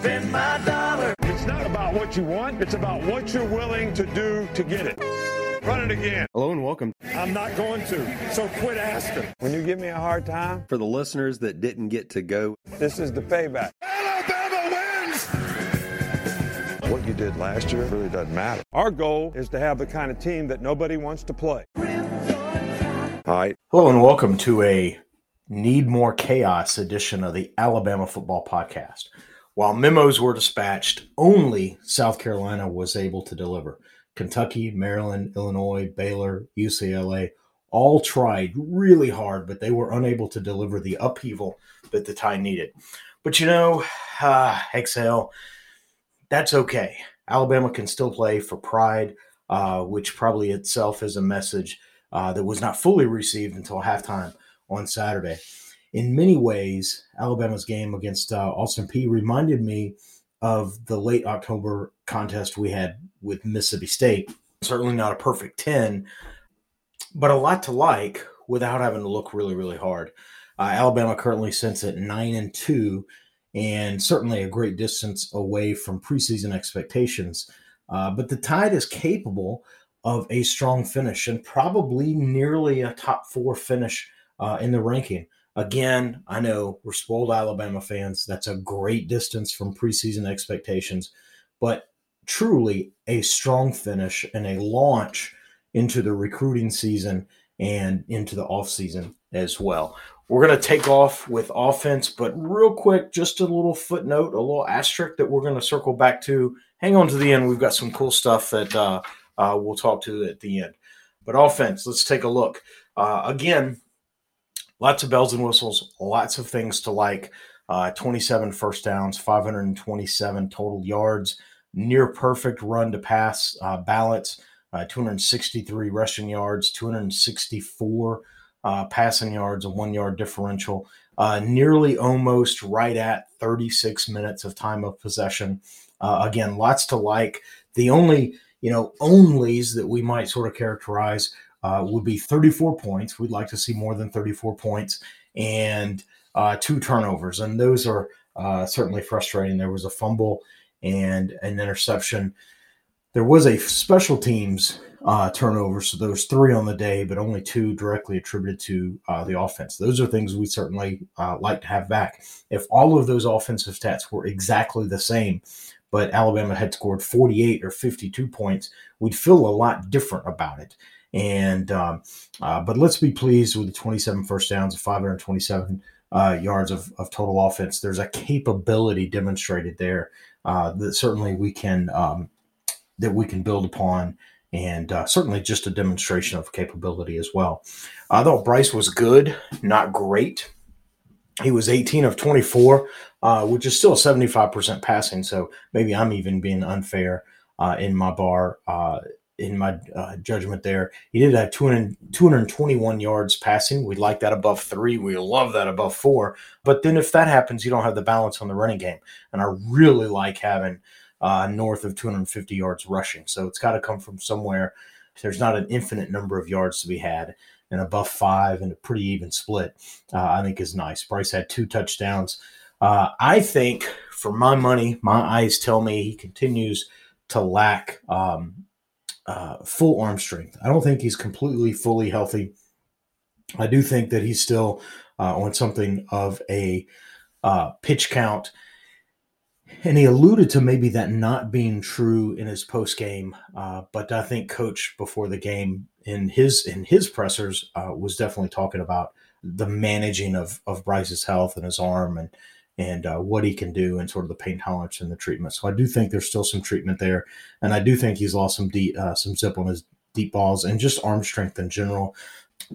spend my dollar. It's not about what you want, it's about what you're willing to do to get it. Run it again. Hello and welcome. I'm not going to, so quit asking. When you give me a hard time, For the listeners that didn't get to go, this is the payback. Alabama wins! What you did last year really doesn't matter. Our goal is to have the kind of team that nobody wants to play. All right. Hello and welcome to a Need More Chaos edition of the Alabama Football Podcast. While memos were dispatched, only South Carolina was able to deliver. Kentucky, Maryland, Illinois, Baylor, UCLA all tried really hard, but they were unable to deliver the upheaval that the Tide needed. But you know, uh, exhale, that's okay. Alabama can still play for pride, uh, which probably itself is a message uh, that was not fully received until halftime on Saturday. In many ways, Alabama's game against uh, Austin Peay reminded me of the late October contest we had with Mississippi State. Certainly not a perfect 10, but a lot to like without having to look really, really hard. Uh, Alabama currently sits at 9 and 2, and certainly a great distance away from preseason expectations. Uh, but the Tide is capable of a strong finish and probably nearly a top four finish uh, in the ranking. Again, I know we're spoiled Alabama fans. That's a great distance from preseason expectations, but truly a strong finish and a launch into the recruiting season and into the offseason as well. We're going to take off with offense, but real quick, just a little footnote, a little asterisk that we're going to circle back to. Hang on to the end. We've got some cool stuff that uh, uh, we'll talk to at the end. But offense, let's take a look. Uh, again, lots of bells and whistles, lots of things to like. Uh, 27 first downs, 527 total yards, near perfect run to pass uh, balance, uh, 263 rushing yards, 264 uh, passing yards, a one yard differential, uh, nearly almost right at 36 minutes of time of possession. Uh, again, lots to like. The only you know onlys that we might sort of characterize uh, would be 34 points. We'd like to see more than 34 points and uh, two turnovers, and those are uh, certainly frustrating. There was a fumble and an interception. There was a special teams uh, turnover, so there was three on the day, but only two directly attributed to uh, the offense. Those are things we certainly uh, like to have back. If all of those offensive stats were exactly the same, but Alabama had scored 48 or 52 points, we'd feel a lot different about it. And um, uh, but let's be pleased with the 27 first downs, 527 uh, yards of, of total offense. There's a capability demonstrated there uh, that certainly we can um, that we can build upon, and uh, certainly just a demonstration of capability as well. I thought Bryce was good, not great. He was 18 of 24, uh, which is still 75% passing. So maybe I'm even being unfair uh, in my bar uh, in my uh, judgment there. He did have 200, 221 yards passing. We like that above three. We love that above four. But then if that happens, you don't have the balance on the running game. And I really like having uh, north of 250 yards rushing. So it's got to come from somewhere. There's not an infinite number of yards to be had. And above five and a pretty even split, uh, I think is nice. Bryce had two touchdowns. Uh, I think, for my money, my eyes tell me he continues to lack um, uh, full arm strength. I don't think he's completely fully healthy. I do think that he's still uh, on something of a uh, pitch count. And he alluded to maybe that not being true in his post game, uh, but I think Coach before the game in his in his pressers uh, was definitely talking about the managing of of Bryce's health and his arm and and uh, what he can do and sort of the pain tolerance and the treatment. So I do think there's still some treatment there, and I do think he's lost some deep, uh, some zip on his deep balls and just arm strength in general.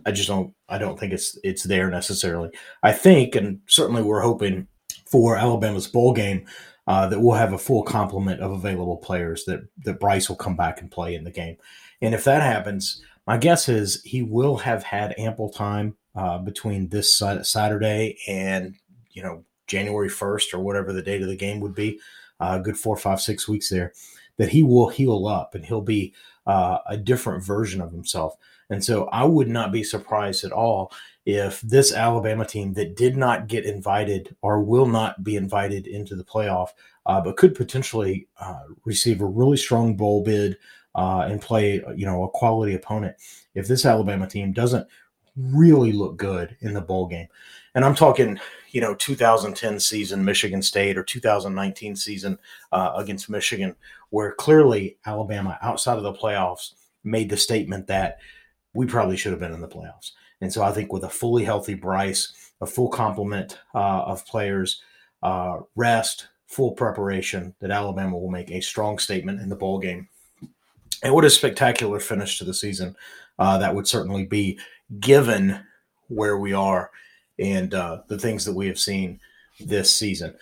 I just don't I don't think it's it's there necessarily. I think, and certainly we're hoping for Alabama's bowl game uh, that we'll have a full complement of available players that that Bryce will come back and play in the game. And if that happens, my guess is he will have had ample time uh, between this Saturday and you know January 1st or whatever the date of the game would be, uh, good four, five, six weeks there, that he will heal up and he'll be uh, a different version of himself. And so I would not be surprised at all if this Alabama team that did not get invited or will not be invited into the playoff uh, but could potentially uh, receive a really strong bowl bid uh, and play, you know, a quality opponent if this Alabama team doesn't really look good in the bowl game. And I'm talking, you know, 2010 season Michigan State or 2019 season uh, against Michigan, where clearly Alabama outside of the playoffs made the statement that we probably should have been in the playoffs. And so I think with a fully healthy Bryce, a full complement uh, of players, uh, rest, full preparation, that Alabama will make a strong statement in the bowl game. And what a spectacular finish to the season uh, that would certainly be given where we are and uh, the things that we have seen this season.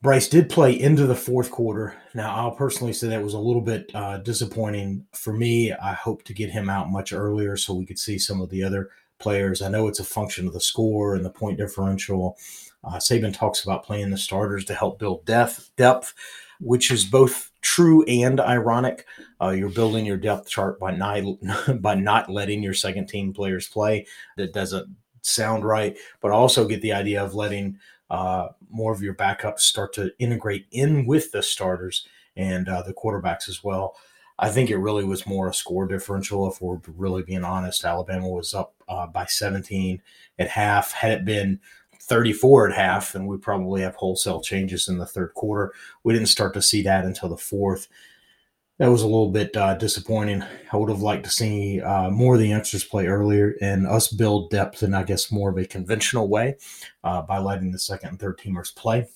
Bryce did play into the fourth quarter. Now, I'll personally say that was a little bit uh, disappointing for me. I hope to get him out much earlier so we could see some of the other players. I know it's a function of the score and the point differential. Uh, Saban talks about playing the starters to help build depth, depth, which is both true and ironic. Uh, you're building your depth chart by not by not letting your second team players play. That doesn't sound right, but also get the idea of letting uh, more of your backups start to integrate in with the starters and uh, the quarterbacks as well. I think it really was more a score differential. If we're really being honest, Alabama was up uh, by 17 at half. Had it been 34 at half, and we probably have wholesale changes in the third quarter. We didn't start to see that until the fourth that was a little bit uh, disappointing. I would have liked to see uh, more of the youngsters play earlier and us build depth in, I guess, more of a conventional way uh, by letting the second and third teamers play.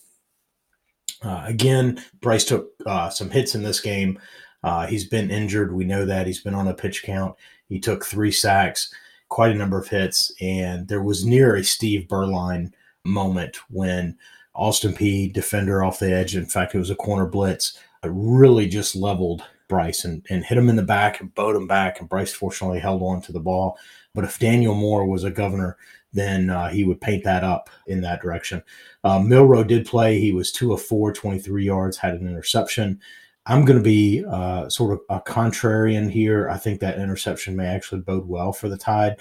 Uh, again, Bryce took uh, some hits in this game. Uh, he's been injured. We know that. He's been on a pitch count. He took three sacks, quite a number of hits, and there was near a Steve Beuerlein moment when Austin Peay, defender off the edge, in fact, it was a corner blitz really just leveled Bryce and, and hit him in the back and bowed him back. And Bryce fortunately held on to the ball. But if Daniel Moore was a governor, then uh, he would paint that up in that direction. Uh, Milroe did play. He was two of four, 23 yards, had an interception. I'm going to be uh, sort of a contrarian here. I think that interception may actually bode well for the Tide,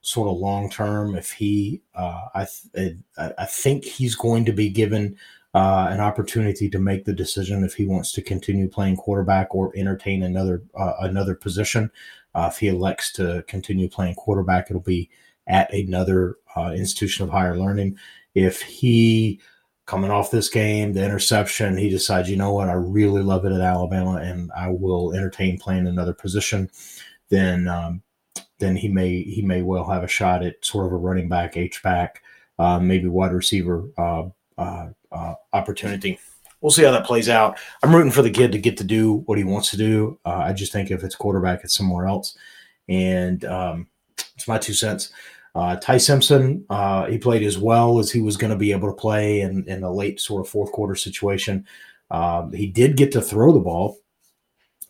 sort of long term. If he, uh, I, th- I think he's going to be given uh, an opportunity to make the decision if he wants to continue playing quarterback or entertain another uh, another position. Uh, if he elects to continue playing quarterback, it'll be at another uh, institution of higher learning. If he coming off this game, the interception, he decides, you know what, I really love it at Alabama, and I will entertain playing another position. Then, um, then he may he may well have a shot at sort of a running back, H back, uh, maybe wide receiver uh, uh, uh, opportunity. We'll see how that plays out. I'm rooting for the kid to get to do what he wants to do. Uh, I just think if it's quarterback, it's somewhere else. And um, it's my two cents. Uh, Ty Simpson, uh, he played as well as he was going to be able to play in, in a late sort of fourth quarter situation. Um, he did get to throw the ball,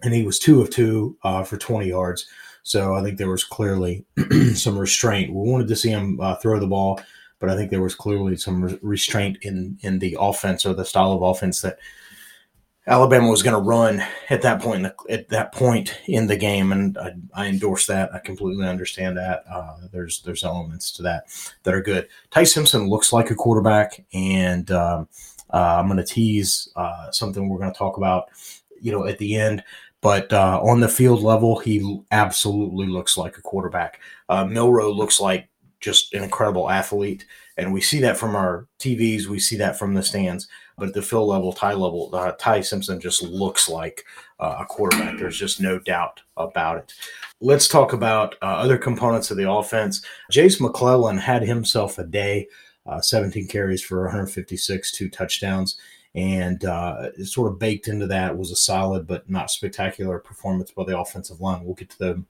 and he was two of two uh, for 20 yards. So I think there was clearly some restraint. We wanted to see him uh, throw the ball but I think there was clearly some re- restraint in in the offense or the style of offense that Alabama was going to run at that point. The, at that point in the game, and I, I endorse that. I completely understand that. Uh, there's there's elements to that that are good. Ty Simpson looks like a quarterback, and um, uh, I'm going to tease uh, something we're going to talk about, you know, at the end. But uh, on the field level, he absolutely looks like a quarterback. Uh, Milroe looks like just an incredible athlete. And we see that from our TVs, we see that from the stands. But at the field level, Ty level, uh, Ty Simpson just looks like uh, a quarterback. There's just no doubt about it. Let's talk about uh, other components of the offense. Jase McClellan had himself a day, uh, 17 carries for 156, two touchdowns. And uh, sort of baked into that was a solid but not spectacular performance by the offensive line. We'll get to them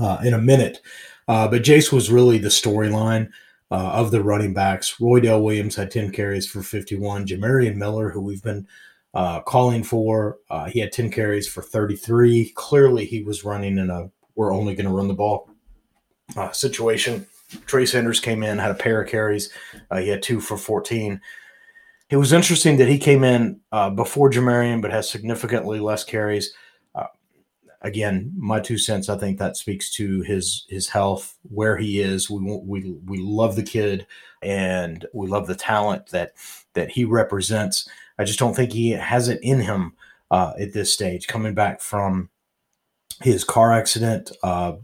uh, in a minute. Uh, but Jase was really the storyline uh, of the running backs. Roydell Williams had 10 carries for 51. Jamarion Miller, who we've been uh, calling for, uh, he had 10 carries for 33. Clearly, he was running in a we're only going to run the ball situation. Trey Sanders came in, had a pair of carries. Uh, he had two for 14. It was interesting that he came in before Jamarion, but has significantly less carries again, my two cents. I think that speaks to his his health, where he is. We we we love the kid, and we love the talent that that he represents. I just don't think he has it in him uh, at this stage. Coming back from his car accident, uh,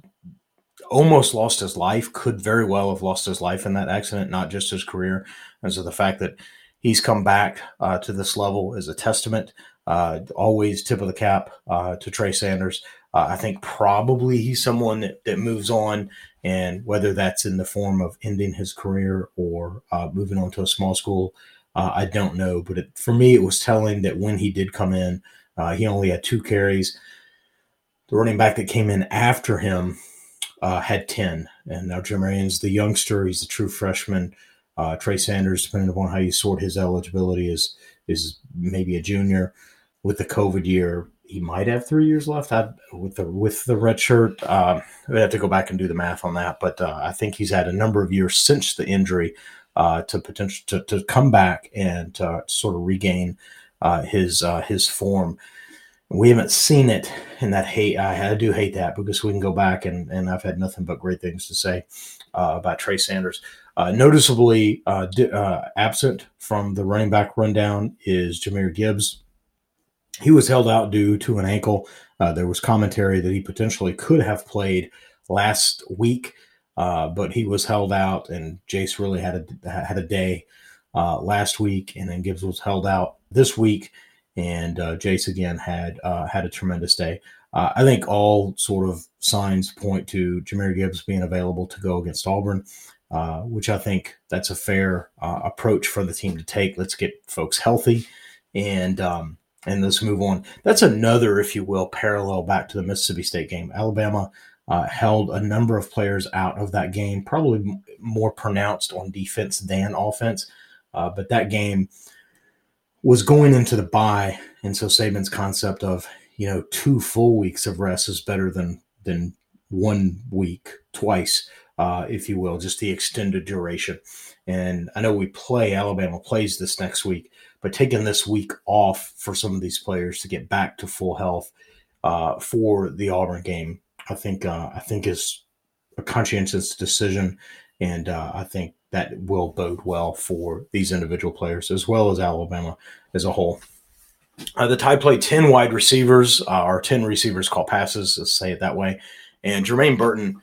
almost lost his life, could very well have lost his life in that accident, not just his career. And so the fact that he's come back uh, to this level is a testament. Uh, always tip of the cap uh, to Trey Sanders. Uh, I think probably he's someone that, that moves on, and whether that's in the form of ending his career or uh, moving on to a small school, uh, I don't know. But it, for me, it was telling that when he did come in, he only had two carries. The running back that came in after him had 10. And now Jamarion's the youngster. He's a true freshman. Uh, Trey Sanders, depending upon how you sort his eligibility, is is maybe a junior. With the COVID year, he might have three years left. I, with the with the red shirt, uh, we have to go back and do the math on that. But uh, I think he's had a number of years since the injury uh, to potential to, to come back and to sort of regain uh, his uh, his form we haven't seen it in that hate. I, I, do hate that because we can go back and, and I've had nothing but great things to say uh, about Trey Sanders. Uh, noticeably uh, di- absent from the running back rundown is Jahmyr Gibbs. He was held out due to an ankle. There was commentary that he potentially could have played last week, but he was held out, and Jase really had a had a day last week, and then Gibbs was held out this week and uh, Jase again had uh, had a tremendous day. Uh, I think all sort of signs point to Jahmyr Gibbs being available to go against Auburn, uh, which I think that's a fair uh, approach for the team to take. Let's get folks healthy, and um, and let's move on. That's another, if you will, parallel back to the Mississippi State game. Alabama uh, held a number of players out of that game, probably m- more pronounced on defense than offense, but that game was going into the bye, and so Saban's concept of you know two full weeks of rest is better than than one week twice, uh, if you will, just the extended duration. And I know we play Alabama plays this next week, but taking this week off for some of these players to get back to full health uh, for the Auburn game, I think uh, I think is a conscientious decision, and uh, I think that will bode well for these individual players as well as Alabama as a whole. Uh, the Tide played 10 wide receivers, uh, or 10 receivers call passes, let's say it that way. And Jermaine Burton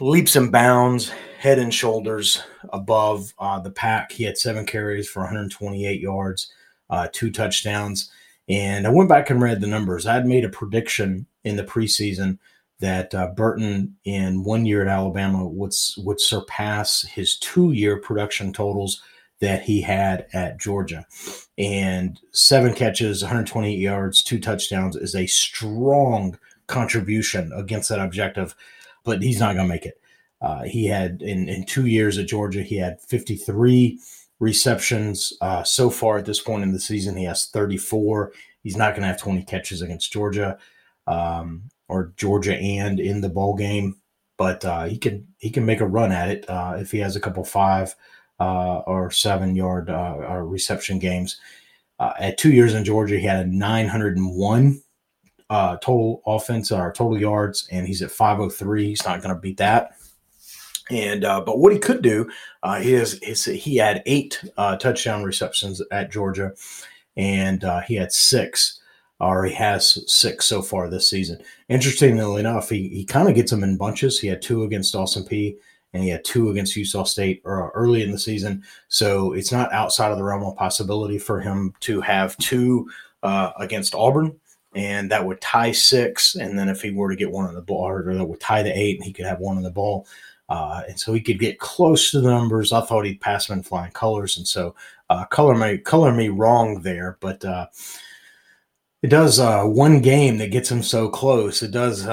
leaps and bounds head and shoulders above uh, the pack. He had seven carries for 128 yards, uh, two touchdowns. And I went back and read the numbers. I had made a prediction in the preseason that uh, Burton in one year at Alabama would would surpass his two year production totals that he had at Georgia. And seven catches, 128 yards, two touchdowns is a strong contribution against that objective, but he's not going to make it. Uh, he had in, in two years at Georgia, he had 53 receptions. Uh, so far at this point in the season, he has 34. He's not going to have 20 catches against Georgia. Um, or Georgia and in the bowl game, but uh, he can he can make a run at it uh, if he has a couple five uh, or seven yard uh, reception games. Uh, at two years in Georgia, he had a 901 uh, total offense or total yards, and he's at 503. He's not going to beat that. And but what he could do, he has he had eight touchdown receptions at Georgia, and he had six or he has six so far this season. Interestingly enough, he, he kind of gets them in bunches. He had two against Austin Peay and he had two against Utah State early in the season. So it's not outside of the realm of possibility for him to have two uh, against Auburn, and that would tie six. And then if he were to get one on the ball, or that would tie the eight, and he could have one on the ball. Uh, and so he could get close to the numbers. I thought he'd pass him in flying colors, and so uh, color me color me wrong there, but uh, it does uh, one game that gets him so close. It does.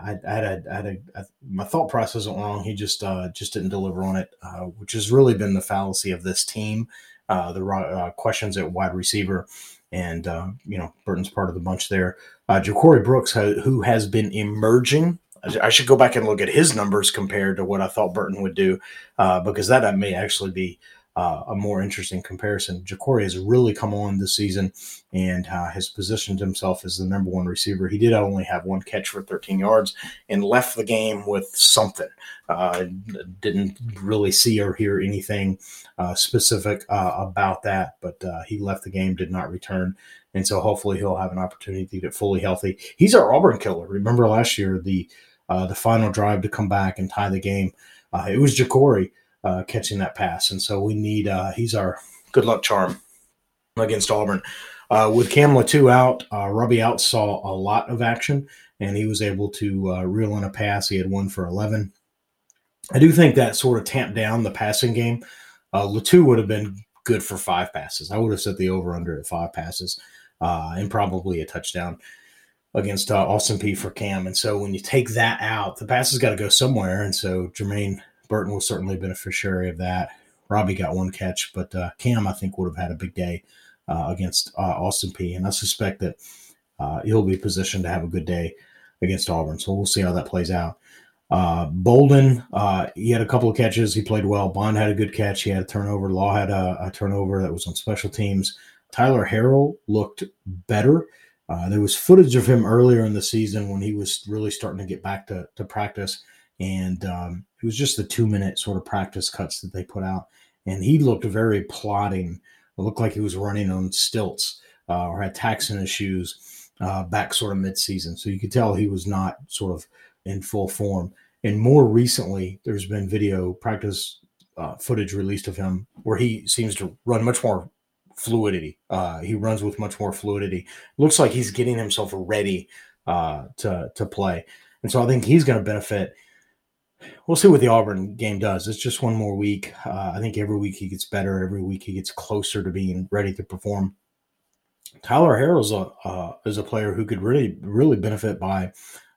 Uh, I, I, had a, I had my thought process wasn't wrong. He just uh, just didn't deliver on it, uh, which has really been the fallacy of this team. Uh, the uh, questions at wide receiver, and you know Burton's part of the bunch there. Uh, Ja'Corey Brooks, who has been emerging. I should go back and look at his numbers compared to what I thought Burton would do, because that may actually be uh, a more interesting comparison. Ja'Corey has really come on this season and uh, has positioned himself as the number one receiver. He did only have one catch for 13 yards and left the game with something. Uh, didn't really see or hear anything uh, specific uh, about that, but uh, he left the game, did not return. And so hopefully he'll have an opportunity to get fully healthy. He's our Auburn killer. Remember last year, the the final drive to come back and tie the game. it was Ja'Corey uh, catching that pass. And so we need, uh, he's our good luck charm against Auburn. Uh, with Cam Latu out, uh, Robbie Ouzts saw a lot of action and he was able to uh, reel in a pass. He had one for 11. I do think that sort of tamped down the passing game. Uh, Latu would have been good for five passes. I would have set the over under at five passes uh, and probably a touchdown against uh, Austin Peay for Cam. And so when you take that out, the pass has got to go somewhere. And so Jermaine Burton was certainly a beneficiary of that. Robbie got one catch, but uh, Cam, I think, would have had a big day uh, against uh, Austin Peay. And I suspect that uh, he'll be positioned to have a good day against Auburn. So we'll see how that plays out. Uh, Bolden, uh, he had a couple of catches. He played well. Bond had a good catch. He had a turnover. Law had a, a turnover that was on special teams. Tyler Harrell looked better. there was footage of him earlier in the season when he was really starting to get back to, to practice and um, it was just the two minute sort of practice cuts that they put out, and he looked very plodding. It looked like he was running on stilts uh, or had tacks in his shoes uh, back sort of mid season. So you could tell he was not sort of in full form. And more recently, there's been video practice uh, footage released of him where he seems to run much more fluidity. Uh, he runs with much more fluidity. Looks like he's getting himself ready uh, to to play, and so I think he's going to benefit we'll see what the Auburn game does. It's just one more week. Uh, I think every week he gets better. Every week he gets closer to being ready to perform. Tyler Harrell is a uh, is a player who could really really benefit by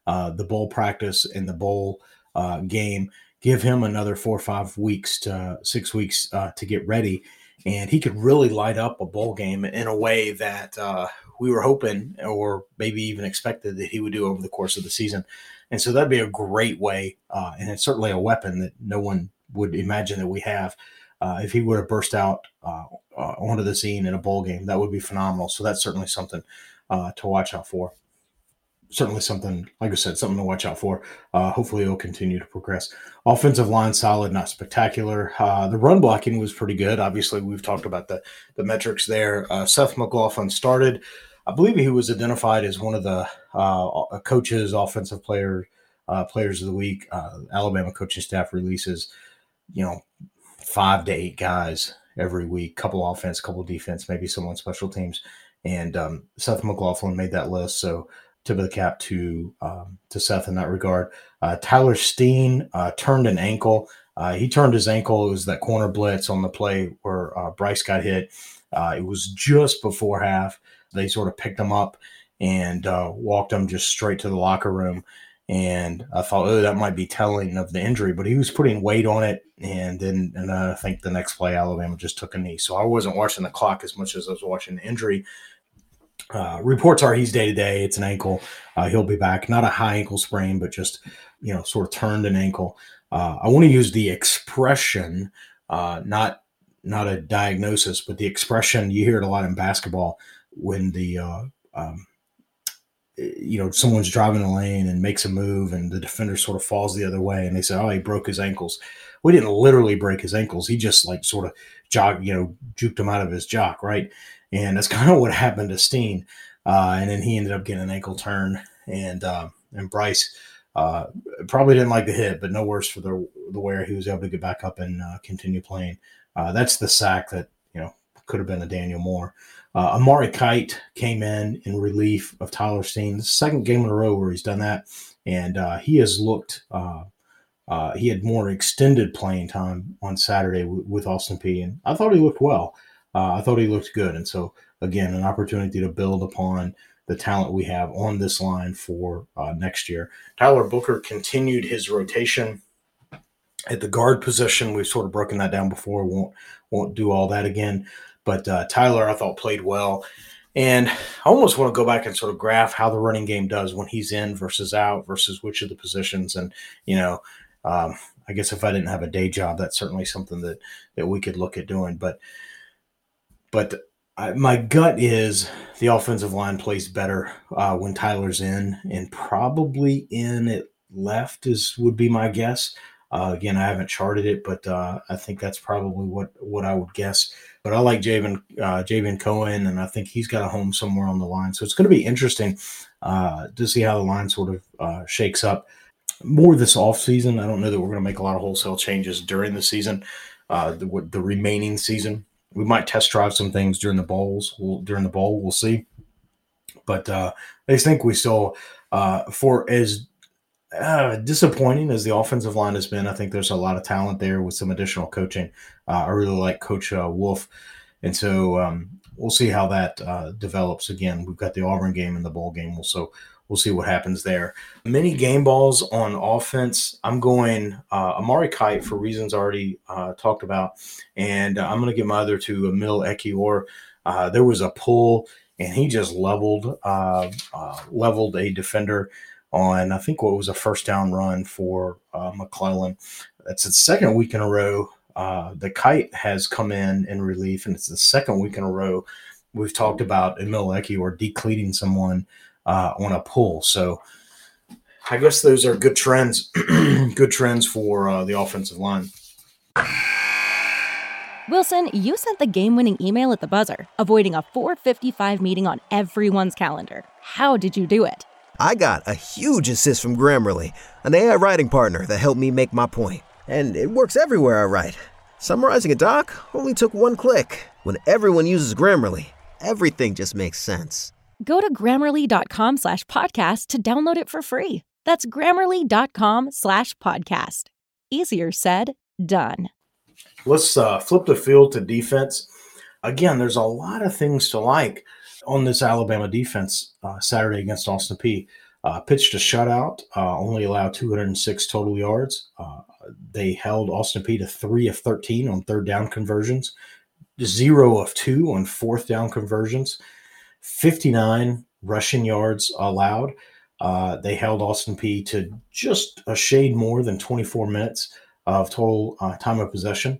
uh, the bowl practice and the bowl uh, game. Give him another four or five weeks to six weeks uh, to get ready, and he could really light up a bowl game in a way that uh, we were hoping or maybe even expected that he would do over the course of the season. And so that'd be a great way, uh, and it's certainly a weapon that no one would imagine that we have. Uh, if he would have burst out uh, uh onto the scene in a bowl game, that would be phenomenal. So that's certainly something uh, to watch out for. Certainly something, like I said, something to watch out for. Uh, hopefully, it'll continue to progress. Offensive line solid, not spectacular. the run blocking was pretty good. Obviously, we've talked about the the metrics there. Seth McLaughlin started. I believe he was identified as one of the uh, coaches, offensive player, uh, players of the week. Uh, Alabama coaching staff releases, you know, five to eight guys every week, couple offense, couple defense, maybe someone special teams. And um, Seth McLaughlin made that list. So tip of the cap to um, to Seth in that regard. Uh, Tyler Steen uh, turned an ankle. Uh, he turned his ankle. It was that corner blitz on the play where uh, Bryce got hit. Uh, it was just before half they sort of picked him up and uh, walked him just straight to the locker room. And I thought, oh, that might be telling of the injury, but he was putting weight on it. And then, and I think the next play, Alabama just took a knee. So I wasn't watching the clock as much as I was watching the injury. Uh, reports are he's day to day. It's an ankle. Uh, he'll be back. Not a high ankle sprain, but just you know, sort of turned an ankle. Uh, I want to use the expression, uh, not not a diagnosis, but the expression you hear it a lot in basketball when the uh, um, you know someone's driving a lane and makes a move and the defender sort of falls the other way and they say oh he broke his ankles. We didn't literally break his ankles. He just like sort of jog you know juked him out of his jock right? And that's kind of what happened to steen uh, and then he ended up getting an ankle turn and uh, and bryce uh, probably didn't like the hit but no worse for the the wear. He was able to get back up and uh, continue playing. Uh, that's the sack that you know could have been a daniel moore uh, Amari Kight came in in relief of Tyler Steen. Second game in a row where he's done that, and uh, he has looked. Uh, uh he had more extended playing time on Saturday w- with Austin Peay, and I thought he looked well. Uh, I thought he looked good, and so again, an opportunity to build upon the talent we have on this line for uh, next year. Tyler Booker continued his rotation at the guard position. We've sort of broken that down before. Won't won't do all that again. But uh, Tyler, I thought, played well. And I almost want to go back and sort of graph how the running game does when he's in versus out versus which of the positions. And, you know, um, I guess if I didn't have a day job, that's certainly something that that we could look at doing. But but I, my gut is the offensive line plays better uh, when Tyler's in, and probably in at left is would be my guess. Uh, again, I haven't charted it, but uh, I think that's probably what what I would guess. But I like Javion uh, Javion Cohen, and I think he's got a home somewhere on the line. So it's going to be interesting uh, to see how the line sort of uh, shakes up. More this off season. I don't know that we're going to make a lot of wholesale changes during the season, uh, the, the remaining season we might test drive some things during the bowls. We'll, during the bowl, we'll see. But uh, I think we still, uh, for as uh, disappointing as the offensive line has been, I think there's a lot of talent there with some additional coaching. Uh, I really like Coach uh, Wolf, and so um, we'll see how that uh, develops. Again, we've got the Auburn game and the bowl game. So we'll see what happens there. Many game balls on offense. I'm going uh, Amari Kight for reasons already talked about, and I'm going to give my other two Emil Ekiyor. There was a pull, and he just leveled leveled a defender on I think what was a first down run for McClellan. That's the second week in a row. the Kight has come in in relief, and it's the second week in a row we've talked about Emil Ekiyor decleating someone uh, on a pull. So I guess those are good trends, good trends for uh, the offensive line. Wilson, you sent the game-winning email at the buzzer, avoiding a 4:55 meeting on everyone's calendar. How did you do it? I got a huge assist from Grammarly, an AI writing partner that helped me make my point. point, and it works everywhere I write. Summarizing a doc only took one click. When everyone uses Grammarly, everything just makes sense. Go to grammarly.com slash podcast to download it for free. That's grammarly.com slash podcast. Easier said, done. Let's uh, flip the field to defense. Again, there's a lot of things to like on this Alabama defense uh, Saturday against Austin Peay. Uh, pitched a shutout, uh, only allowed 206 total yards. Uh, they held Austin Peay to three of 13 on third down conversions, zero of two on fourth down conversions. 59 rushing yards allowed. Uh, they held Austin Peay to just a shade more than 24 minutes of total uh, time of possession.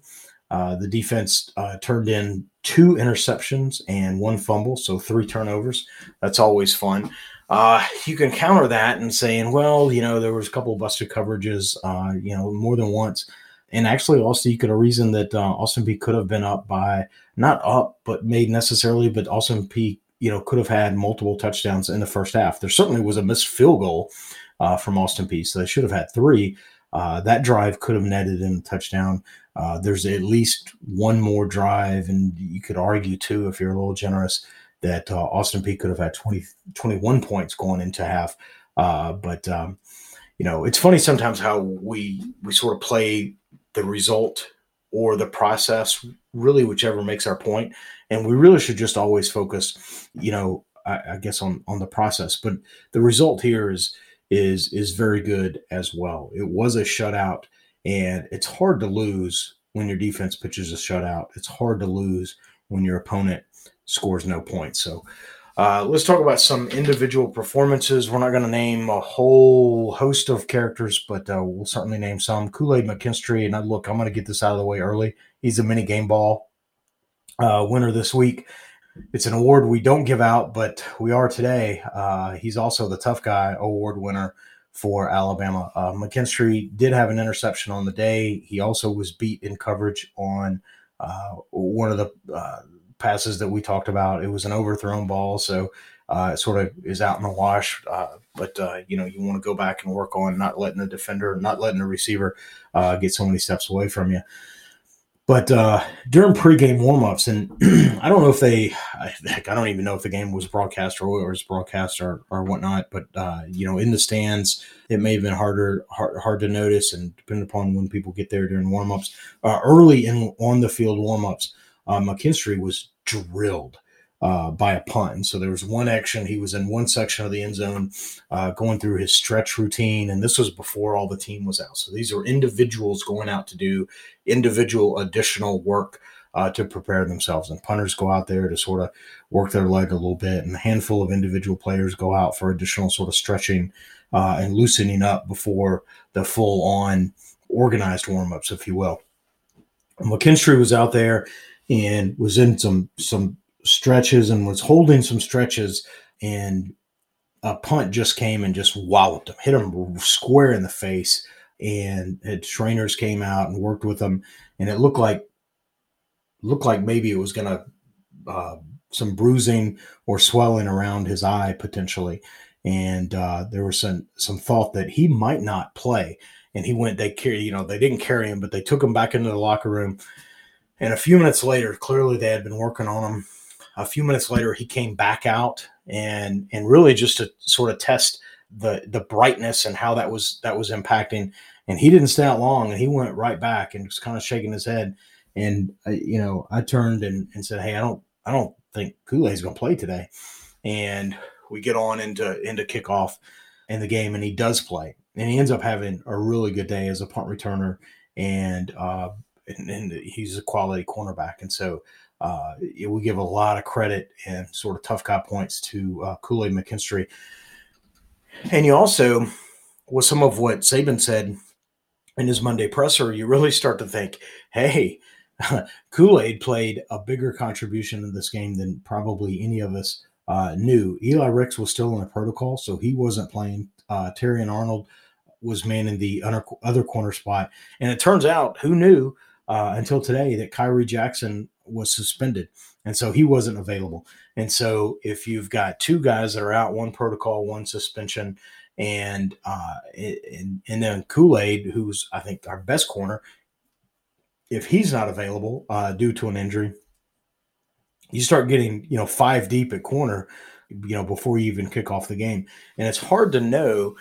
Uh, the defense uh, turned in two interceptions and one fumble, so three turnovers. That's always fun. Uh, you can counter that and saying, well, you know, there was a couple of busted coverages, uh, you know, more than once. And actually, also, you could have reasoned that Austin Peay could have been up by not up, but made necessarily, but Austin Peay you know, could have had multiple touchdowns in the first half. There certainly was a missed field goal uh, from Austin Peay, so they should have had three. Uh, that drive could have netted in a touchdown. Uh, there's at least one more drive, and you could argue too, if you're a little generous, that uh, Austin Peay could have had 20, 21 points going into half. Uh, but um, you know, it's funny sometimes how we we sort of play the result or the process, really whichever makes our point. And we really should just always focus, you know, I, I guess on on the process. But the result here is is is very good as well. It was a shutout, and it's hard to lose when your defense pitches a shutout. It's hard to lose when your opponent scores no points. So uh, let's talk about some individual performances. We're not going to name a whole host of characters, but uh, we'll certainly name some. Kool Aid McKinstry, and I, look, I'm going to get this out of the way early. He's a mini game ball uh, winner this week. It's an award we don't give out, but we are today. Uh, he's also the Tough Guy Award winner for Alabama. Uh, McKinstry did have an interception on the day. He also was beat in coverage on uh, one of the passes that we talked about. It was an overthrown ball, so uh, it sort of is out in the wash. Uh, but uh, you know, you want to go back and work on not letting the defender, not letting the receiver uh, get so many steps away from you. But uh, during pregame warmups, and I don't know if they, heck, I don't even know if the game was broadcast or was broadcast or, or whatnot. But uh, you know, in the stands, it may have been harder hard, hard to notice, and depending upon when people get there during warmups, early in on the field warmups, uh, McKinstry was drilled uh, by a punt. so there was one action. He was in one section of the end zone uh, going through his stretch routine. And this was before all the team was out. So these are individuals going out to do individual additional work uh, to prepare themselves. And punters go out there to sort of work their leg a little bit. And a handful of individual players go out for additional sort of stretching uh, and loosening up before the full on organized warmups, if you will. McKinstry was out there and was in some some stretches and was holding some stretches and a punt just came and just walloped him, hit him square in the face. And trainers came out and worked with him, and it looked like looked like maybe it was going to uh, some bruising or swelling around his eye potentially, and uh, there was some some thought that he might not play. And he went. They carry, you know, they didn't carry him, but they took him back into the locker room. And a few minutes later, clearly they had been working on him. A few minutes later, he came back out and and really just to sort of test the the brightness and how that was that was impacting. And he didn't stay out long, and he went right back and was kind of shaking his head. And uh, you know, I turned and, and said, "Hey, I don't I don't think Kool Aid's going to play today." And we get on into into kickoff in the game, and he does play, and he ends up having a really good day as a punt returner, and uh, and, and he's a quality cornerback, and so. Uh, we give a lot of credit and sort of tough guy points to uh, Kool Aid McKinstry. And you also, with some of what Saban said in his Monday presser, you really start to think, hey, Kool Aid played a bigger contribution in this game than probably any of us uh, knew. Eli Ricks was still in the protocol, so he wasn't playing. Uh, and Arnold was manning the other, corner spot. And it turns out, who knew uh, until today that Khyree Jackson was suspended. And so he wasn't available. And so if you've got two guys that are out, one protocol, one suspension, and uh, and, and then Kool Aid, who's I think our best corner, if he's not available uh, due to an injury, you start getting you know five deep at corner, you know before you even kick off the game, and it's hard to know.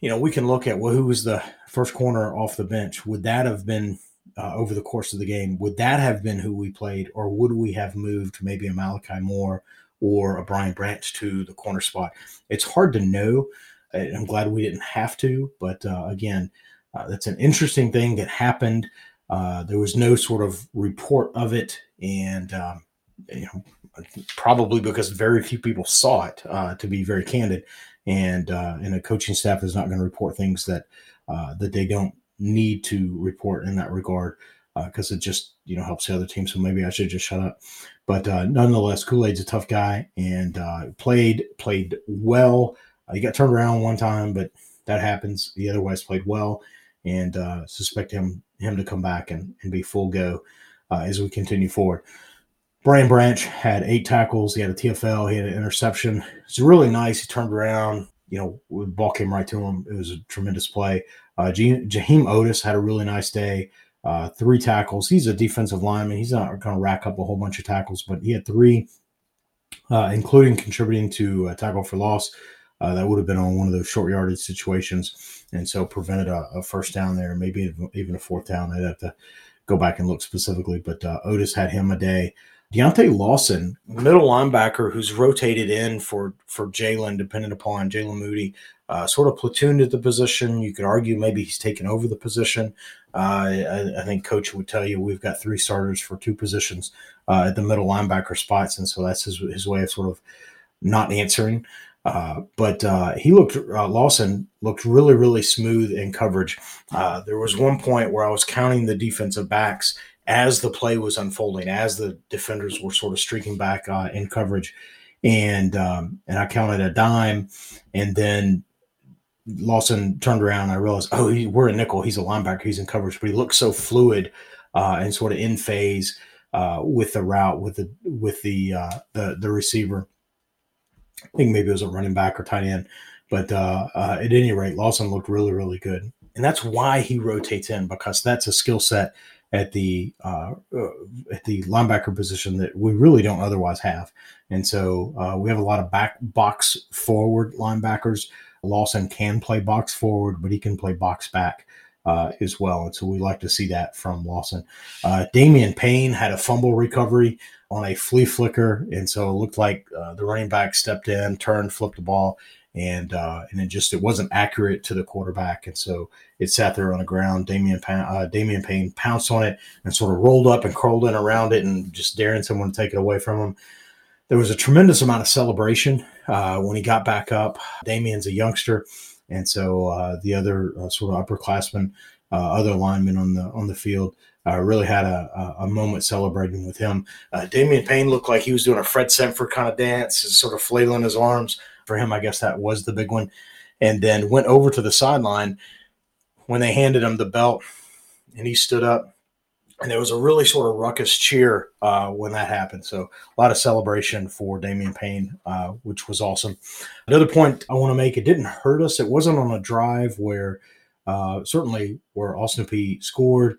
You know, we can look at well, who was the first corner off the bench? Would that have been uh, over the course of the game? Would that have been who we played, or would we have moved maybe a Malachi Moore or a Brian Branch to the corner spot? It's hard to know. I'm glad we didn't have to, but uh, again, uh, that's an interesting thing that happened. Uh, there was no sort of report of it, and um, you know, probably because very few people saw it. Uh, to be very candid, and uh, and a coaching staff is not going to report things that that they don't need to report in that regard because uh, it just you know helps the other team. So maybe I should just shut up. But uh, nonetheless, Kool Aid's a tough guy and played played well. he got turned around one time, but that happens. He otherwise played well and uh, suspect him him to come back and, and be full go uh, as we continue forward. Brian Branch had eight tackles. He had a TFL. He had an interception. It's really nice. He turned around. You know, the ball came right to him. It was a tremendous play. Uh, Jaheim Oatis had a really nice day. Uh, three tackles. He's a defensive lineman. He's not going to rack up a whole bunch of tackles, but he had three, uh, including contributing to a tackle for loss. Uh, that would have been on one of those short yardage situations, and so prevented a, a, first down there, maybe even a fourth down. I'd have to go back and look specifically, but uh, Oatis had him a day. Deontae Lawson, middle linebacker, who's rotated in for for Jaylen, dependent upon Jaylen Moody, uh, sort of platooned at the position. You could argue maybe he's taken over the position. Uh, I, I, think coach would tell you we've got three starters for two positions uh, at the middle linebacker spots, and so that's his his way of sort of not answering. Uh, but uh, he looked uh, Lawson looked really really smooth in coverage. Uh, there was one point where I was counting the defensive backs as the play was unfolding, as the defenders were sort of streaking back uh, in coverage, and um, and I counted a dime, and then Lawson turned around. I realized, oh, he, we're a nickel. He's a linebacker. He's in coverage, but he looked so fluid and sort of in phase with the route with the with the the the receiver I think maybe it was a running back or tight end. But uh, uh, at any rate, Lawson looked really, really good. And that's why he rotates in because that's a skill set at the uh, uh, at the linebacker position that we really don't otherwise have. And so uh, we have a lot of back box forward linebackers. Lawson can play box forward, but he can play box back uh, as well. And so we like to see that from Lawson. Uh, Damian Payne had a fumble recovery on a flea flicker, and so it looked like uh, the running back stepped in, turned, flipped the ball, and uh, and it just it wasn't accurate to the quarterback, and so it sat there on the ground. Damian uh, Damian Payne pounced on it and sort of rolled up and curled in around it, and just daring someone to take it away from him. There was a tremendous amount of celebration uh, when he got back up. Damian's a youngster, and so uh, the other uh, sort of upperclassmen uh, other linemen on the on the field. Really had a, a, moment celebrating with him. Damian Payne looked like he was doing a Fred Sanford kind of dance, sort of flailing his arms. For him, I guess that was the big one. And then went over to the sideline when they handed him the belt, and he stood up. And there was a really sort of ruckus cheer uh, when that happened. So a lot of celebration for Damian Payne, uh, which was awesome. Another point I want to make: it didn't hurt us. It wasn't on a drive where uh, certainly where Austin Peay scored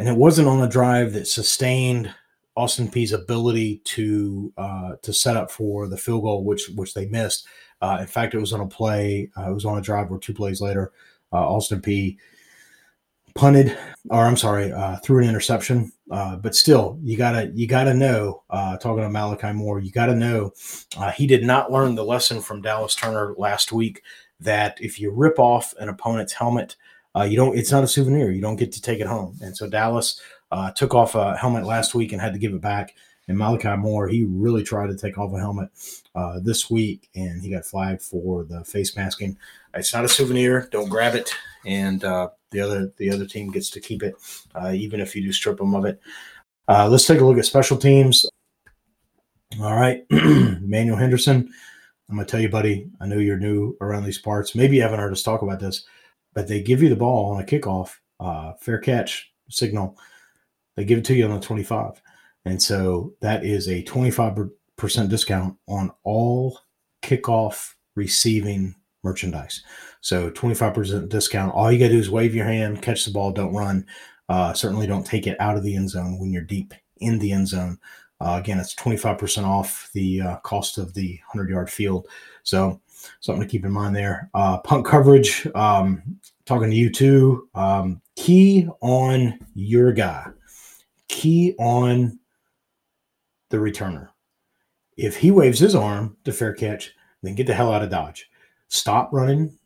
and it wasn't on a drive that sustained Austin Peay's ability to uh, to set up for the field goal, which which they missed. Uh, in fact, it was on a play. Uh, it was on a drive where two plays later, uh, Austin Peay punted, or I'm sorry, uh, threw an interception. Uh, but still, you gotta you gotta know. talking to Malachi Moore, you gotta know he did not learn the lesson from Dallas Turner last week that if you rip off an opponent's helmet uh, you don't. It's not a souvenir. You don't get to take it home. And so Dallas uh, took off a helmet last week and had to give it back. And Malachi Moore, he really tried to take off a helmet uh, this week, and he got flagged for the face masking. It's not a souvenir. Don't grab it, and uh, the other the other team gets to keep it, uh, even if you do strip them of it. Uh, let's take a look at special teams. All right, Manuel Henderson. I'm gonna tell you, buddy. I know you're new around these parts. Maybe you haven't heard us talk about this but they give you the ball on a kickoff, uh, fair catch signal. They give it to you on the 25. And so that is a 25% discount on all kickoff receiving merchandise. So 25% discount. All you got to do is wave your hand, catch the ball, don't run. Uh, certainly don't take it out of the end zone when you're deep in the end zone. Uh, again, it's 25% off the uh, cost of the 100 yard field. So something to keep in mind there. Uh, punt coverage, um, talking to you too. Um, key on your guy, key on the returner. If he waves his arm to fair catch, then get the hell out of Dodge. Stop running,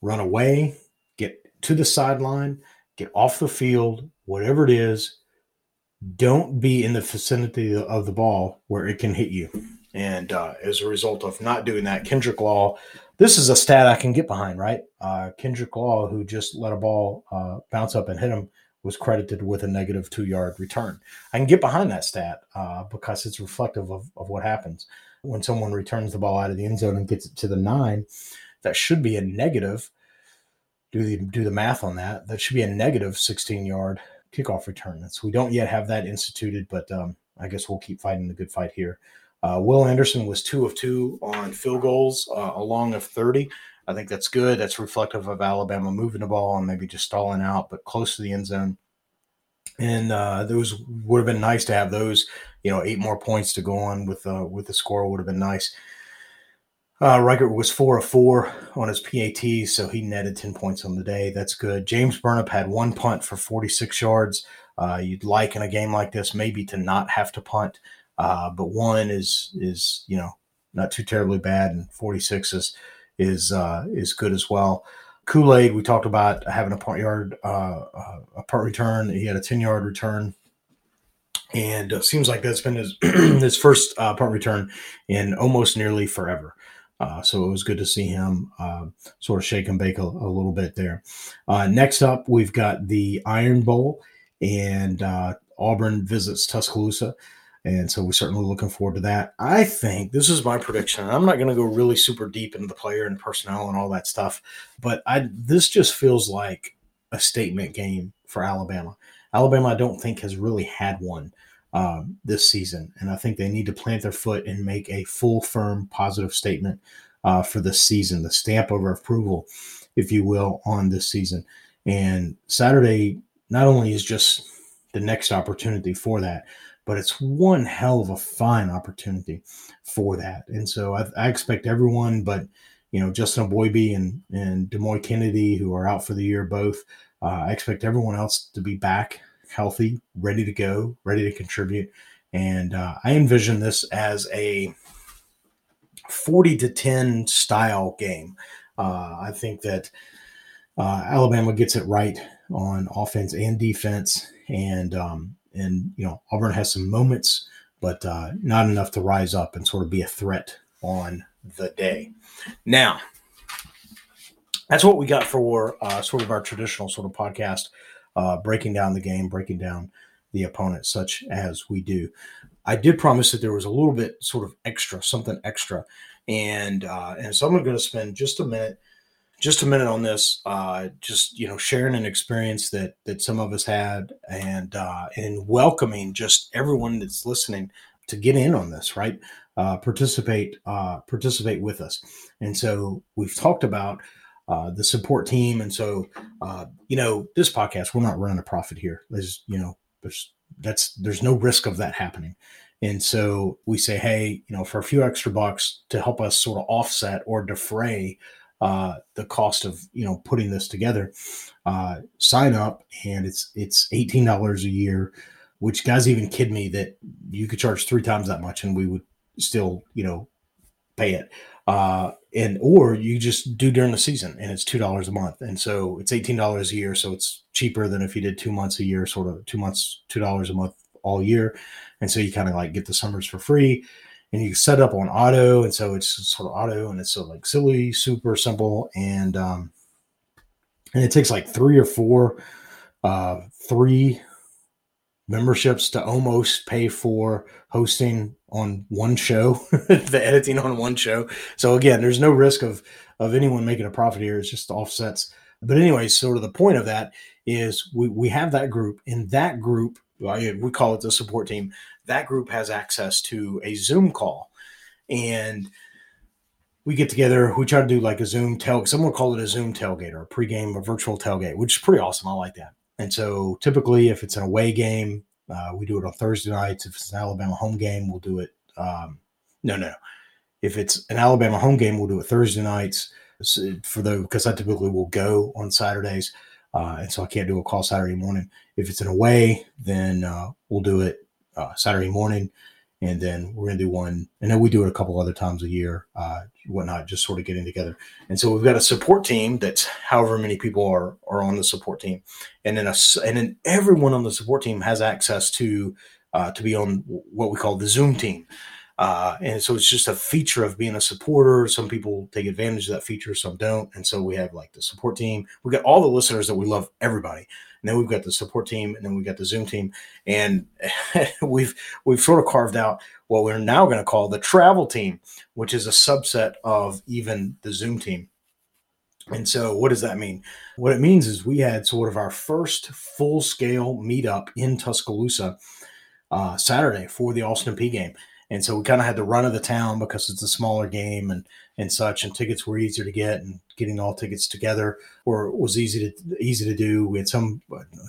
run away, get to the sideline, get off the field, whatever it is. Don't be in the vicinity of the ball where it can hit you. And uh, as a result of not doing that, Kendrick Law, this is a stat I can get behind, right? Uh, Kendrick Law, who just let a ball uh, bounce up and hit him, was credited with a negative two yard return. I can get behind that stat uh, because it's reflective of, of what happens when someone returns the ball out of the end zone and gets it to the nine. That should be a negative. Do the do the math on that. That should be a negative 16 yard kickoff return. So we don't yet have that instituted, but um, I guess we'll keep fighting the good fight here. Uh, Will Anderson was two of two on field goals, uh, along of 30. I think that's good. That's reflective of Alabama moving the ball and maybe just stalling out, but close to the end zone. And uh, those would have been nice to have those. You know, eight more points to go on with uh, with the score would have been nice. Uh, Reichard was four of four on his PAT, so he netted 10 points on the day. That's good. James Burnip had one punt for 46 yards. Uh, you'd like in a game like this maybe to not have to punt. Uh, but one is is you know not too terribly bad, and 46 is is uh, is good as well. Kool Aid, we talked about having a punt yard, uh, uh a punt return. He had a 10 yard return, and it seems like that's been his his first uh, punt return in almost nearly forever. Uh, so it was good to see him uh, sort of shake and bake a, a little bit there. Uh, next up, we've got the Iron Bowl, and Auburn visits Tuscaloosa. And so we're certainly looking forward to that. I think this is my prediction. I'm not going to go really super deep into the player and personnel and all that stuff, but I this just feels like a statement game for Alabama. Alabama, I don't think has really had one um, this season, and I think they need to plant their foot and make a full, firm, positive statement uh, for this season, the stamp of approval, if you will, on this season. And Saturday not only is just the next opportunity for that, but it's one hell of a fine opportunity for that. And so I, I expect everyone, but you know, Justin Eboigbe and and Demouy Kennedy, who are out for the year, both. Uh, I expect everyone else to be back, healthy, ready to go, ready to contribute. And uh, I envision this as a 40 to 10 style game. Uh, I think that uh, Alabama gets it right on offense and defense. And um, and you know Auburn has some moments, but uh, not enough to rise up and sort of be a threat on the day. Now, that's what we got for uh, sort of our traditional sort of podcast, uh, breaking down the game, breaking down the opponent, such as we do. I did promise that there was a little bit sort of extra, something extra, and uh, and so I'm going to spend just a minute, just a minute on this, uh, just you know, sharing an experience that that some of us had, and uh, and welcoming just everyone that's listening to get in on this, right? Uh, participate, uh, participate with us, and so we've talked about uh, the support team. And so, uh, you know, this podcast, we're not running a profit here. There's, you know, there's that's there's no risk of that happening. And so we say, hey, you know, for a few extra bucks to help us sort of offset or defray uh, the cost of you know putting this together, uh, sign up, and it's it's eighteen dollars a year. Which guys even kid me that you could charge three times that much and we would still you know pay it. Uh, and or you just do during the season and it's two dollars a month. And so it's eighteen dollars a year so it's cheaper than if you did two months a year sort of two months two dollars a month all year. And so you kind of like get the summers for free and you set up on auto and so it's sort of auto and it's so like silly super simple and um and it takes like three or four uh three memberships to almost pay for hosting on one show, the editing on one show. So again, there's no risk of of anyone making a profit here. It's just offsets. But anyway, sort of the point of that is we we have that group. and that group, we call it the support team. That group has access to a Zoom call, and we get together. We try to do like a Zoom tail. Someone call it a Zoom tailgate or a pregame, a virtual tailgate, which is pretty awesome. I like that. And so typically, if it's an away game, uh, we do it on Thursday nights. If it's an Alabama home game, we'll do it. Um, no, no. If it's an Alabama home game, we'll do it Thursday nights for the because I typically will go on Saturdays, uh, and so I can't do a call Saturday morning. If it's an away, then uh, we'll do it uh, Saturday morning. And then we're going to do one and then we do it a couple other times a year uh whatnot just sort of getting together. And so we've got a support team that's however many people are are on the support team. And then a and then everyone on the support team has access to uh to be on what we call the zoom team uh, and so it's just a feature of being a supporter. Some people take advantage of that feature, some don't. And so we have like the support team. We got all the listeners that we love everybody. And then we've got the support team, and then we've got the Zoom team, and we've we've sort of carved out what we're now going to call the travel team, which is a subset of even the Zoom team. And so, what does that mean? What it means is we had sort of our first full scale meetup in Tuscaloosa uh, Saturday for the Austin Peay game. And so we kind of had the run of the town because it's a smaller game and and such, and tickets were easier to get, and getting all tickets together or was easy to easy to do. We had some,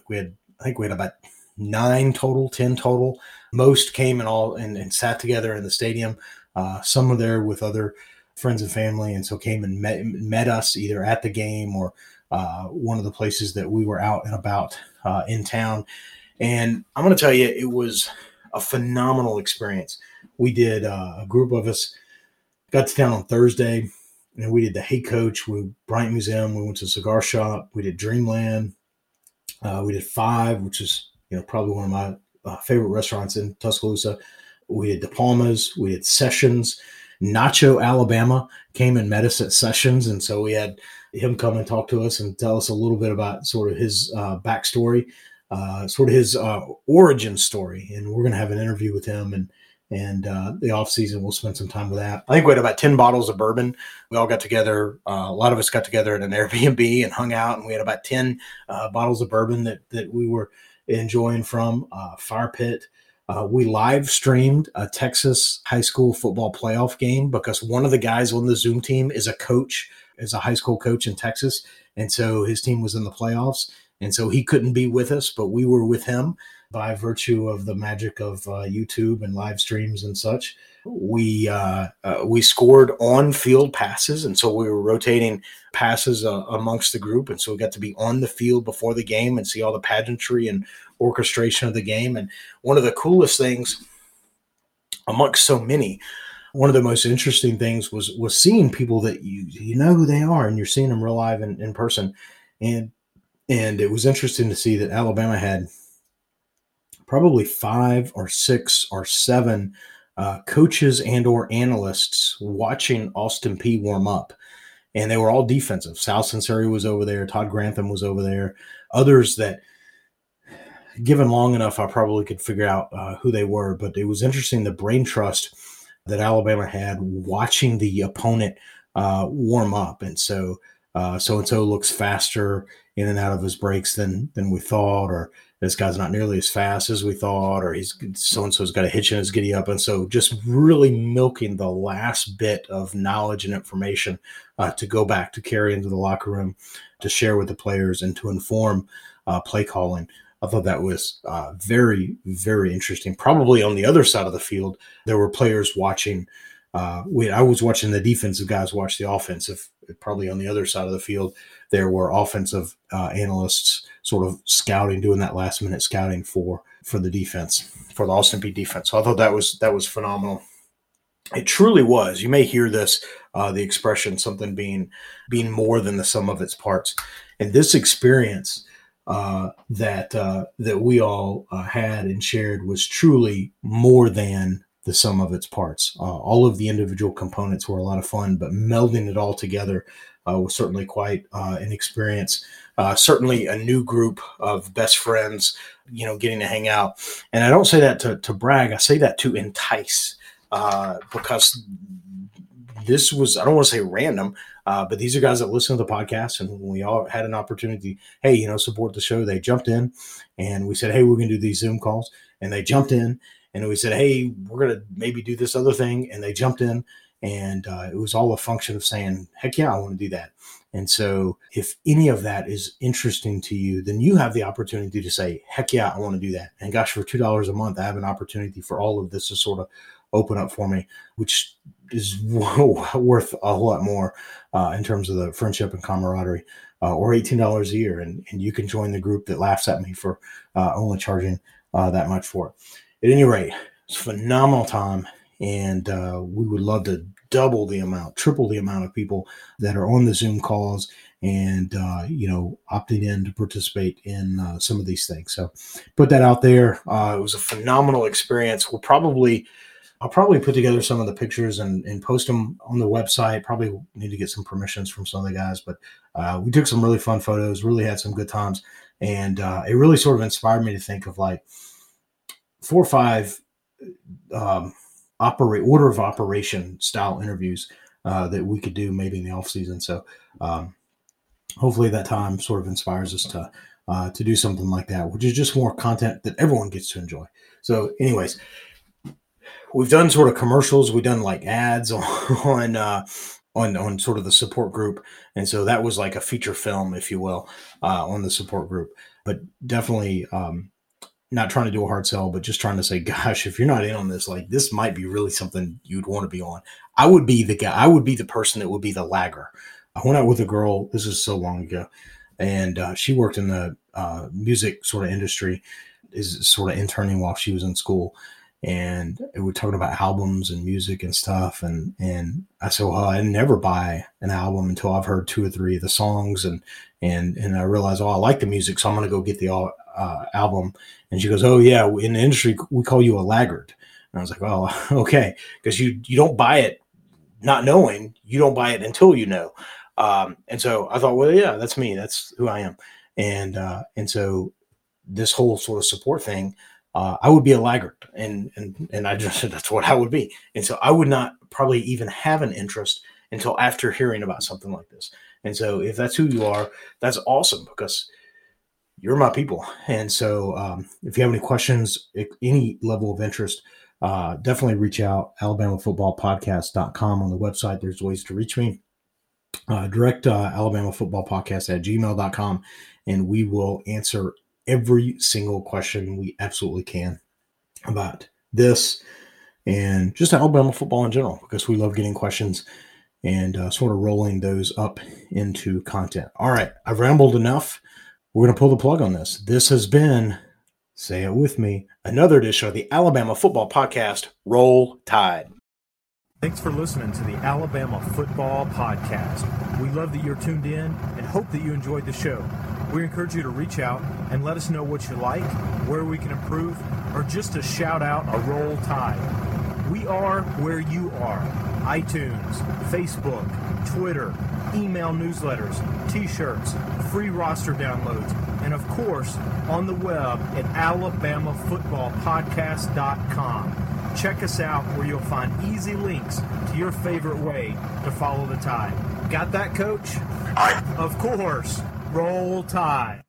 we had I think we had about nine total, ten total. Most came and all and, and sat together in the stadium. Uh, some were there with other friends and family, and so came and met met us either at the game or uh, one of the places that we were out and about uh, in town. And I'm going to tell you, it was a phenomenal experience. We did uh, a group of us got to town on Thursday, and we did the Hey Coach. We Bryant Museum. We went to cigar shop. We did Dreamland. Uh, we did Five, which is you know probably one of my uh, favorite restaurants in Tuscaloosa. We did DePalma's. We did Sessions. Nacho Alabama came and met us at Sessions, and so we had him come and talk to us and tell us a little bit about sort of his uh, backstory, uh, sort of his uh, origin story. And we're going to have an interview with him and and uh, the off season we'll spend some time with that. I think we had about ten bottles of bourbon. We all got together. Uh, a lot of us got together at an Airbnb and hung out, and we had about ten uh, bottles of bourbon that that we were enjoying from uh, Fire Pit. Uh, we live streamed a Texas high school football playoff game because one of the guys on the Zoom team is a coach, is a high school coach in Texas, and so his team was in the playoffs, and so he couldn't be with us, but we were with him by virtue of the magic of uh, YouTube and live streams and such. We uh, uh, we scored on field passes, and so we were rotating passes uh, amongst the group, and so we got to be on the field before the game and see all the pageantry and orchestration of the game. And one of the coolest things, amongst so many, one of the most interesting things was was seeing people that you you know who they are, and you're seeing them real live in, in person, and and it was interesting to see that Alabama had probably five or six or seven uh, coaches and or analysts watching Austin Peay warm up. and they were all defensive. Sal Sunseri was over there, Todd Grantham was over there, others that given long enough, I probably could figure out uh, who they were. But it was interesting the brain trust that Alabama had watching the opponent uh, warm up, and so so and so looks faster in and out of his breaks than than we thought, or this guy's not nearly as fast as we thought, or he's so and so's got a hitch in his giddy up, and so just really milking the last bit of knowledge and information uh, to go back to carry into the locker room, to share with the players, and to inform uh, play calling. I thought that was uh, very, very interesting. Probably on the other side of the field, there were players watching. Uh, we, I was watching the defensive guys watch the offensive. Probably on the other side of the field, there were offensive uh, analysts sort of scouting, doing that last minute scouting for for the defense, for the Austin Peay defense. So I thought that was that was phenomenal. It truly was. You may hear this, uh, the expression something being being more than the sum of its parts. And this experience uh, that uh, that we all uh, had and shared was truly more than the sum of its parts. Uh, all of the individual components were a lot of fun, but melding it all together was certainly quite uh, an experience. certainly, a new group of best friends, you know, getting to hang out. And I don't say that to, to brag; I say that to entice, because this was I don't want to say random, uh, but these are guys that listen to the podcast, and we all had an opportunity. Hey, you know, support the show. They jumped in, and we said, hey, we're going to do these Zoom calls, and they jumped in, and we said, hey, we're going to maybe do this other thing, and they jumped in, and uh, it was all a function of saying, heck yeah, I want to do that. And so, if any of that is interesting to you, then you have the opportunity to say, heck yeah, I want to do that. And gosh, for $2 a month, I have an opportunity for all of this to sort of open up for me, which is worth a whole lot more uh, in terms of the friendship and camaraderie, uh, or $18 a year. And, and you can join the group that laughs at me for uh, only charging uh, that much for it. At any rate, it's phenomenal time. And uh, we would love to double the amount, triple the amount of people that are on the Zoom calls and, uh, you know, opting in to participate in some of these things. So put that out there. it was a phenomenal experience. We'll probably I'll probably put together some of the pictures and, and post them on the website. Probably need to get some permissions from some of the guys, but uh, we took some really fun photos, really had some good times. And uh, it really sort of inspired me to think of like four or five um, operate order of operation style interviews uh, that we could do maybe in the off season. So um, hopefully that time sort of inspires us to uh, to do something like that, which is just more content that everyone gets to enjoy. So, anyways, we've done sort of commercials. We've done like ads on on uh, on on sort of the support group, and so that was like a feature film, if you will, uh, on the support group. But definitely um, not trying to do a hard sell, but just trying to say, gosh, if you're not in on this, like this might be really something you'd want to be on. I would be the guy. I would be the person that would be the lagger. I went out with a girl. This is so long ago, and uh, she worked in the uh, music sort of industry, is sort of interning while she was in school and we're talking about albums and music and stuff and and I said well I never buy an album until I've heard two or three of the songs and and and I realized oh I like the music so I'm gonna go get the uh, album. And she goes oh yeah in the industry we call you a laggard. And I was like oh okay. Because you you don't buy it not knowing you don't buy it until you know. Um, and so I thought well yeah that's me that's who I am. And uh, and so this whole sort of support thing uh, I would be a laggard, and and and I just said that's what I would be, and so I would not probably even have an interest until after hearing about something like this. And so, if that's who you are, that's awesome because you're my people. And so, um, if you have any questions, any level of interest, uh, definitely reach out. AlabamaFootballPodcast.com on the website. There's ways to reach me. Uh, direct uh, Alabama Football Podcast at gmail.com, and we will answer every single question we absolutely can about this and just Alabama football in general because we love getting questions and uh, sort of rolling those up into content. All right, I've rambled enough. We're going to pull the plug on this. This has been, say it with me, another edition of the Alabama Football Podcast. Roll Tide. Thanks for listening to the Alabama Football Podcast. We love that you're tuned in and hope that you enjoyed the show. We encourage you to reach out and let us know what you like, where we can improve, or just to shout out a roll tide. We are where you are iTunes, Facebook, Twitter, email newsletters, t shirts, free roster downloads, and of course, on the web at alabamafootballpodcast.com. Check us out where you'll find easy links to your favorite way to follow the tide. Got that, coach? Of course. Roll Tide.